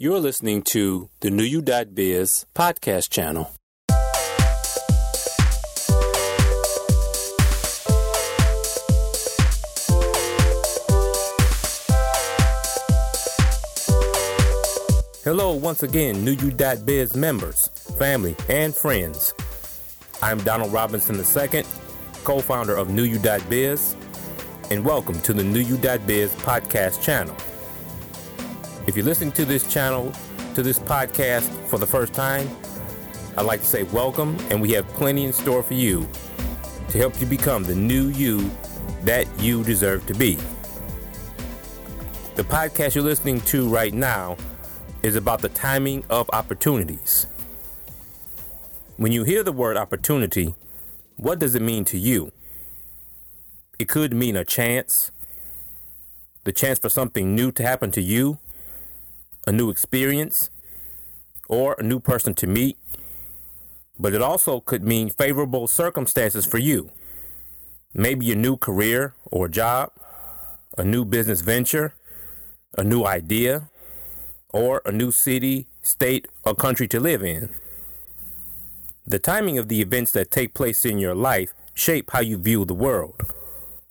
You're listening to the New You Biz podcast channel. Hello, once again, New You Biz members, family, and friends. I'm Donald Robinson II, co founder of New You Biz, and welcome to the New You Biz podcast channel. If you're listening to this channel, to this podcast for the first time, I'd like to say welcome, and we have plenty in store for you to help you become the new you that you deserve to be. The podcast you're listening to right now is about the timing of opportunities. When you hear the word opportunity, what does it mean to you? It could mean a chance, the chance for something new to happen to you a new experience, or a new person to meet, but it also could mean favorable circumstances for you. Maybe a new career or job, a new business venture, a new idea, or a new city, state, or country to live in. The timing of the events that take place in your life shape how you view the world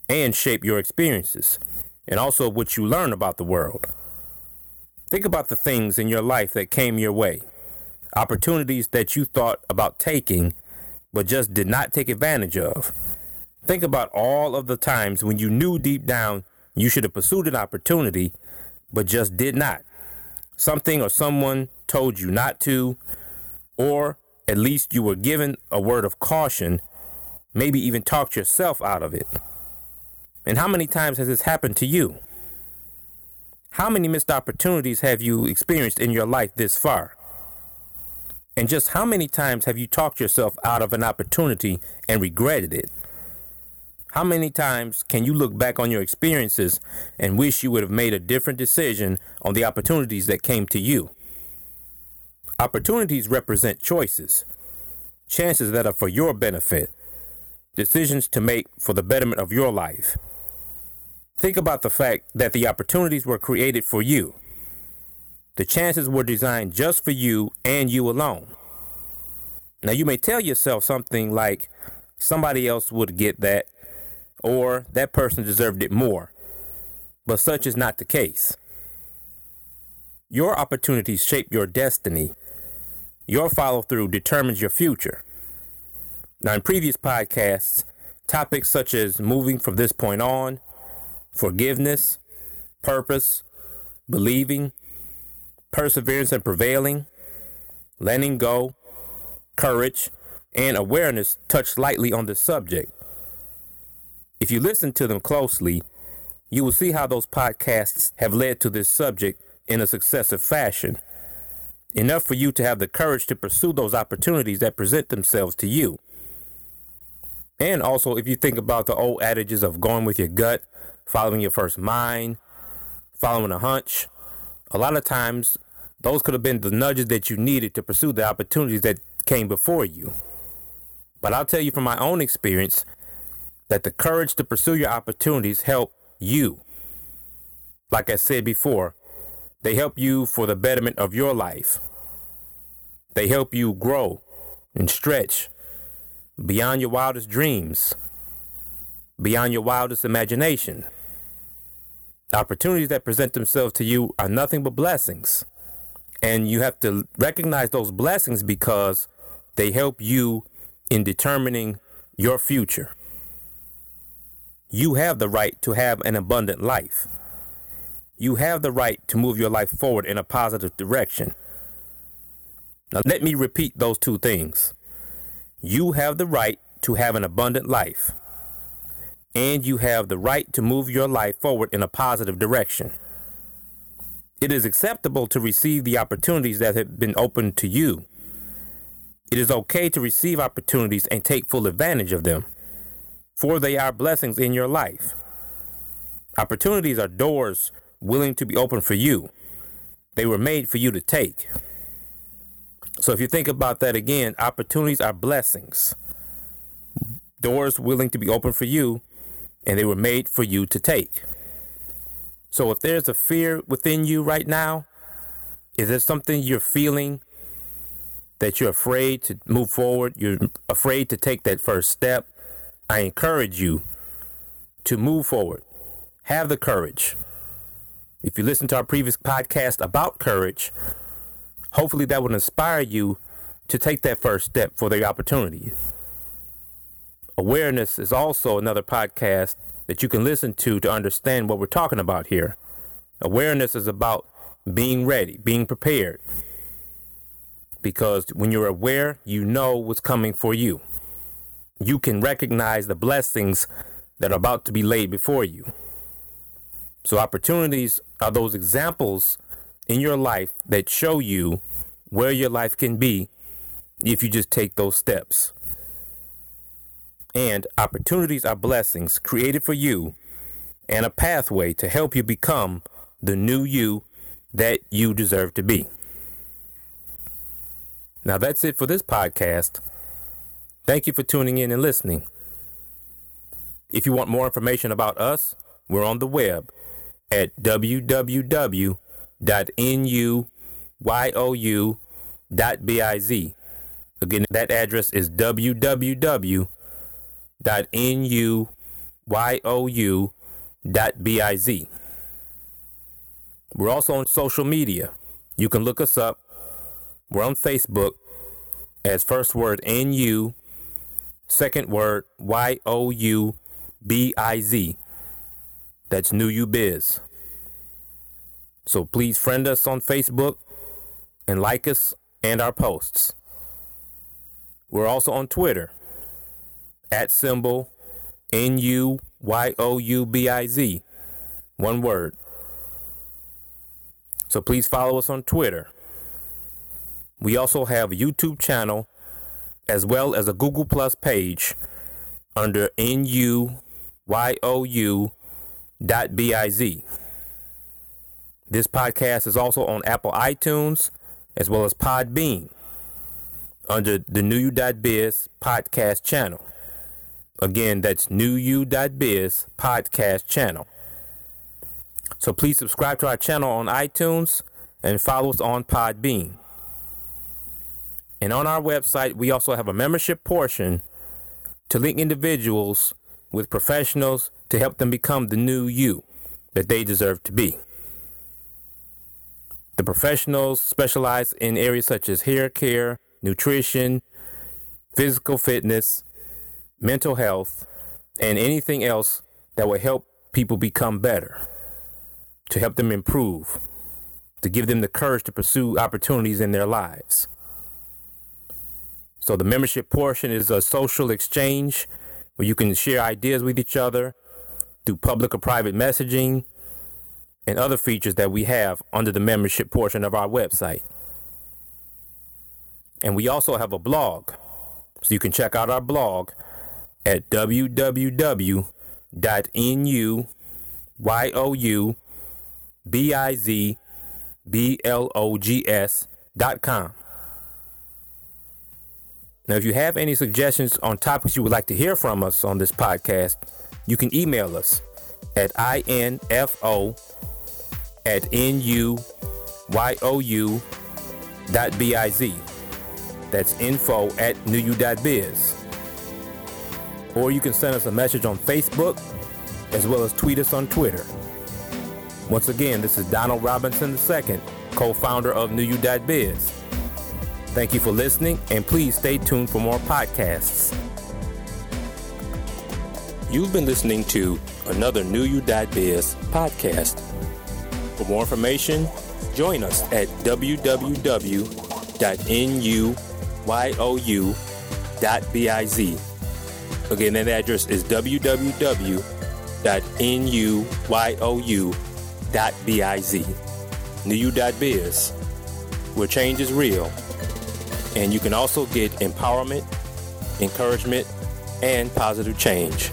and shape your experiences and also what you learn about the world. Think about the things in your life that came your way, opportunities that you thought about taking, but just did not take advantage of. Think about all of the times when you knew deep down you should have pursued an opportunity, but just did not. Something or someone told you not to, or at least you were given a word of caution, maybe even talked yourself out of it. And how many times has this happened to you? How many missed opportunities have you experienced in your life this far? And just how many times have you talked yourself out of an opportunity and regretted it? How many times can you look back on your experiences and wish you would have made a different decision on the opportunities that came to you? Opportunities represent choices, chances that are for your benefit, decisions to make for the betterment of your life. Think about the fact that the opportunities were created for you. The chances were designed just for you and you alone. Now, you may tell yourself something like, somebody else would get that, or that person deserved it more. But such is not the case. Your opportunities shape your destiny. Your follow through determines your future. Now, in previous podcasts, topics such as moving from this point on, forgiveness, purpose, believing, perseverance and prevailing, letting go, courage, and awareness touch lightly on this subject. If you listen to them closely, you will see how those podcasts have led to this subject in a successive fashion. Enough for you to have the courage to pursue those opportunities that present themselves to you. And also, if you think about the old adages of going with your gut, following your first mind, following a hunch. A lot of times, those could have been the nudges that you needed to pursue the opportunities that came before you. But I'll tell you from my own experience that the courage to pursue your opportunities help you. Like I said before, they help you for the betterment of your life. They help you grow and stretch beyond your wildest dreams, beyond your wildest imagination. Opportunities that present themselves to you are nothing but blessings. And you have to recognize those blessings because they help you in determining your future. You have the right to have an abundant life. You have the right to move your life forward in a positive direction. Now, let me repeat those two things. You have the right to have an abundant life and you have the right to move your life forward in a positive direction. It is acceptable to receive the opportunities that have been opened to you. It is okay to receive opportunities and take full advantage of them, for they are blessings in your life. Opportunities are doors willing to be opened for you. They were made for you to take. So if you think about that again, opportunities are blessings. Doors willing to be open for you and they were made for you to take. So if there's a fear within you right now, Is there something you're feeling that you're afraid to move forward? You're afraid to take that first step? I encourage you to move forward. Have the courage. If you listen to our previous podcast about courage, hopefully that would inspire you to take that first step for the opportunity. Awareness is also another podcast that you can listen to to understand what we're talking about here. Awareness is about being ready, being prepared. Because when you're aware, you know what's coming for you. You can recognize the blessings that are about to be laid before you. So, opportunities are those examples in your life that show you where your life can be if you just take those steps. And opportunities are blessings created for you and a pathway to help you become the new you that you deserve to be. Now, that's it for this podcast. Thank you for tuning in and listening. If you want more information about us, we're on the web at www.nuyou.biz. Again, that address is www.nuyou.biz. We're also on social media. You can look us up. We're on Facebook as first word NU, second word Y O U B I Z. That's New You Biz. So please friend us on Facebook and like us and our posts. We're also on Twitter at symbol N U Y O U B I Z. One word. So please follow us on Twitter. We also have a YouTube channel as well as a Google Plus page under N-U-Y-O-U.biz. This podcast is also on Apple iTunes as well as Podbean under the nuyou.biz podcast channel. Again, that's nuyou.biz podcast channel. So please subscribe to our channel on iTunes and follow us on Podbean. And on our website, we also have a membership portion to link individuals with professionals to help them become the new you that they deserve to be. The professionals specialize in areas such as hair care, nutrition, physical fitness, mental health, and anything else that will help people become better, to help them improve, to give them the courage to pursue opportunities in their lives. So the membership portion is a social exchange where you can share ideas with each other through public or private messaging and other features that we have under the membership portion of our website. And we also have a blog. So you can check out our blog at www.nuyoubizzblogs.com. Now, if you have any suggestions on topics you would like to hear from us on this podcast, you can email us at info at nuyou.biz. That's info at nuyou.biz. Or you can send us a message on Facebook as well as tweet us on Twitter. Once again, this is Donald Robinson II, co founder of nuyou.biz. Thank you for listening, and please stay tuned for more podcasts. You've been listening to another New You Biz podcast. For more information, join us at www.nuyou.biz. Again, that address is www.nuyou.biz. New You.biz, where change is real and you can also get empowerment, encouragement, and positive change.